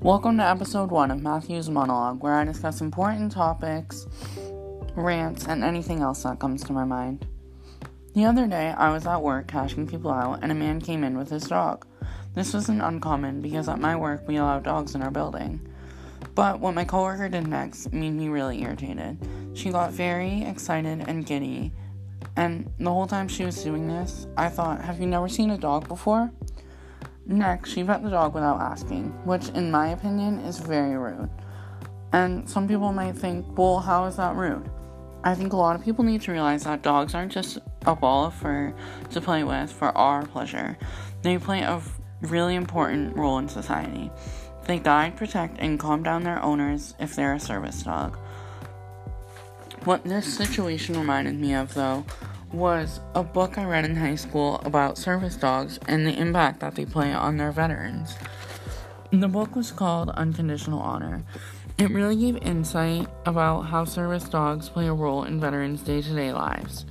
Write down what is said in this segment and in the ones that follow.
Welcome to episode one of Matthew's monologue, where I discuss important topics, rants, and anything else that comes to my mind. The other day, I was at work cashing people out, and a man came in with his dog. This wasn't uncommon because at my work we allow dogs in our building. But what my coworker did next made me really irritated. She got very excited and giddy, and the whole time she was doing this, I thought, Have you never seen a dog before? Next, she pet the dog without asking, which, in my opinion, is very rude. And some people might think, well, how is that rude? I think a lot of people need to realize that dogs aren't just a ball of fur to play with for our pleasure. They play a really important role in society. They guide, protect, and calm down their owners if they're a service dog. What this situation reminded me of, though, was a book I read in high school about service dogs and the impact that they play on their veterans. The book was called Unconditional Honor. It really gave insight about how service dogs play a role in veterans' day to day lives.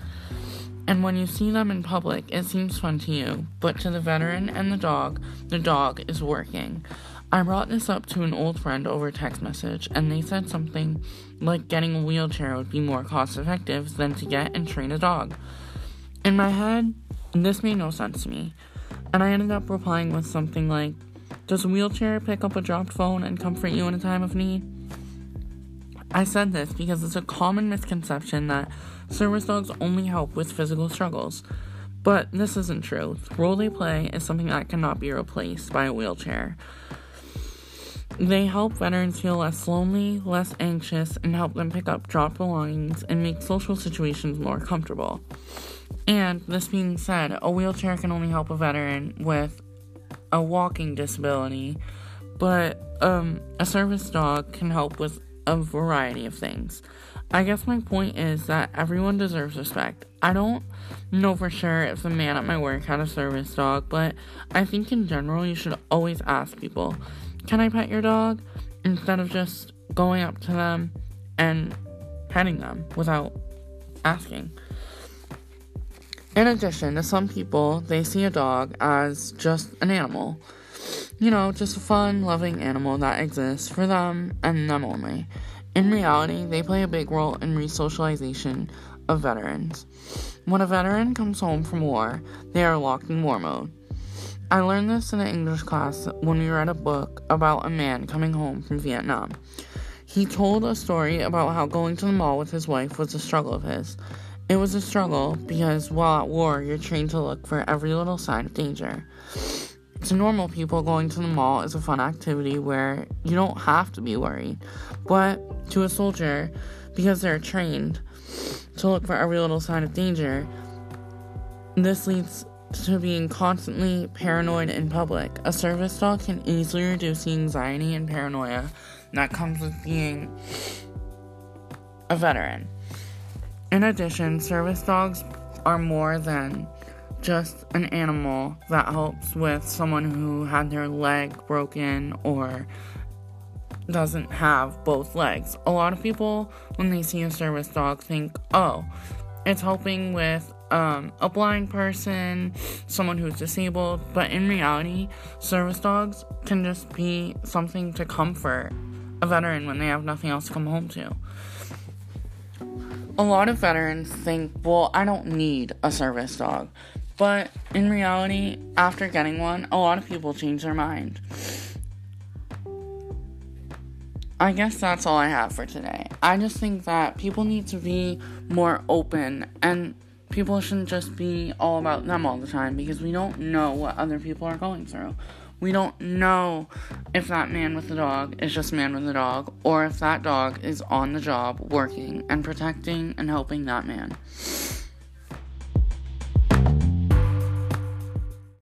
And when you see them in public, it seems fun to you, but to the veteran and the dog, the dog is working. I brought this up to an old friend over text message, and they said something like getting a wheelchair would be more cost effective than to get and train a dog. In my head, this made no sense to me, and I ended up replying with something like, Does a wheelchair pick up a dropped phone and comfort you in a time of need? I said this because it's a common misconception that service dogs only help with physical struggles. But this isn't true. Role they play is something that cannot be replaced by a wheelchair. They help veterans feel less lonely, less anxious, and help them pick up dropped belongings and make social situations more comfortable. And this being said, a wheelchair can only help a veteran with a walking disability, but um, a service dog can help with a variety of things. I guess my point is that everyone deserves respect. I don't know for sure if the man at my work had a service dog, but I think in general you should always ask people can I pet your dog? Instead of just going up to them and petting them without asking. In addition to some people, they see a dog as just an animal. You know, just a fun, loving animal that exists for them and them only. In reality, they play a big role in resocialization of veterans. When a veteran comes home from war, they are locked in war mode. I learned this in an English class when we read a book about a man coming home from Vietnam. He told a story about how going to the mall with his wife was a struggle of his. It was a struggle because while at war, you're trained to look for every little sign of danger. To normal people, going to the mall is a fun activity where you don't have to be worried. But to a soldier, because they're trained to look for every little sign of danger, this leads to being constantly paranoid in public. A service dog can easily reduce the anxiety and paranoia that comes with being a veteran. In addition, service dogs are more than just an animal that helps with someone who had their leg broken or doesn't have both legs. A lot of people, when they see a service dog, think, oh, it's helping with um, a blind person, someone who's disabled, but in reality, service dogs can just be something to comfort a veteran when they have nothing else to come home to. A lot of veterans think, well, I don't need a service dog. But in reality, after getting one, a lot of people change their mind. I guess that's all I have for today. I just think that people need to be more open and people shouldn't just be all about them all the time because we don't know what other people are going through. We don't know if that man with the dog is just man with the dog or if that dog is on the job working and protecting and helping that man.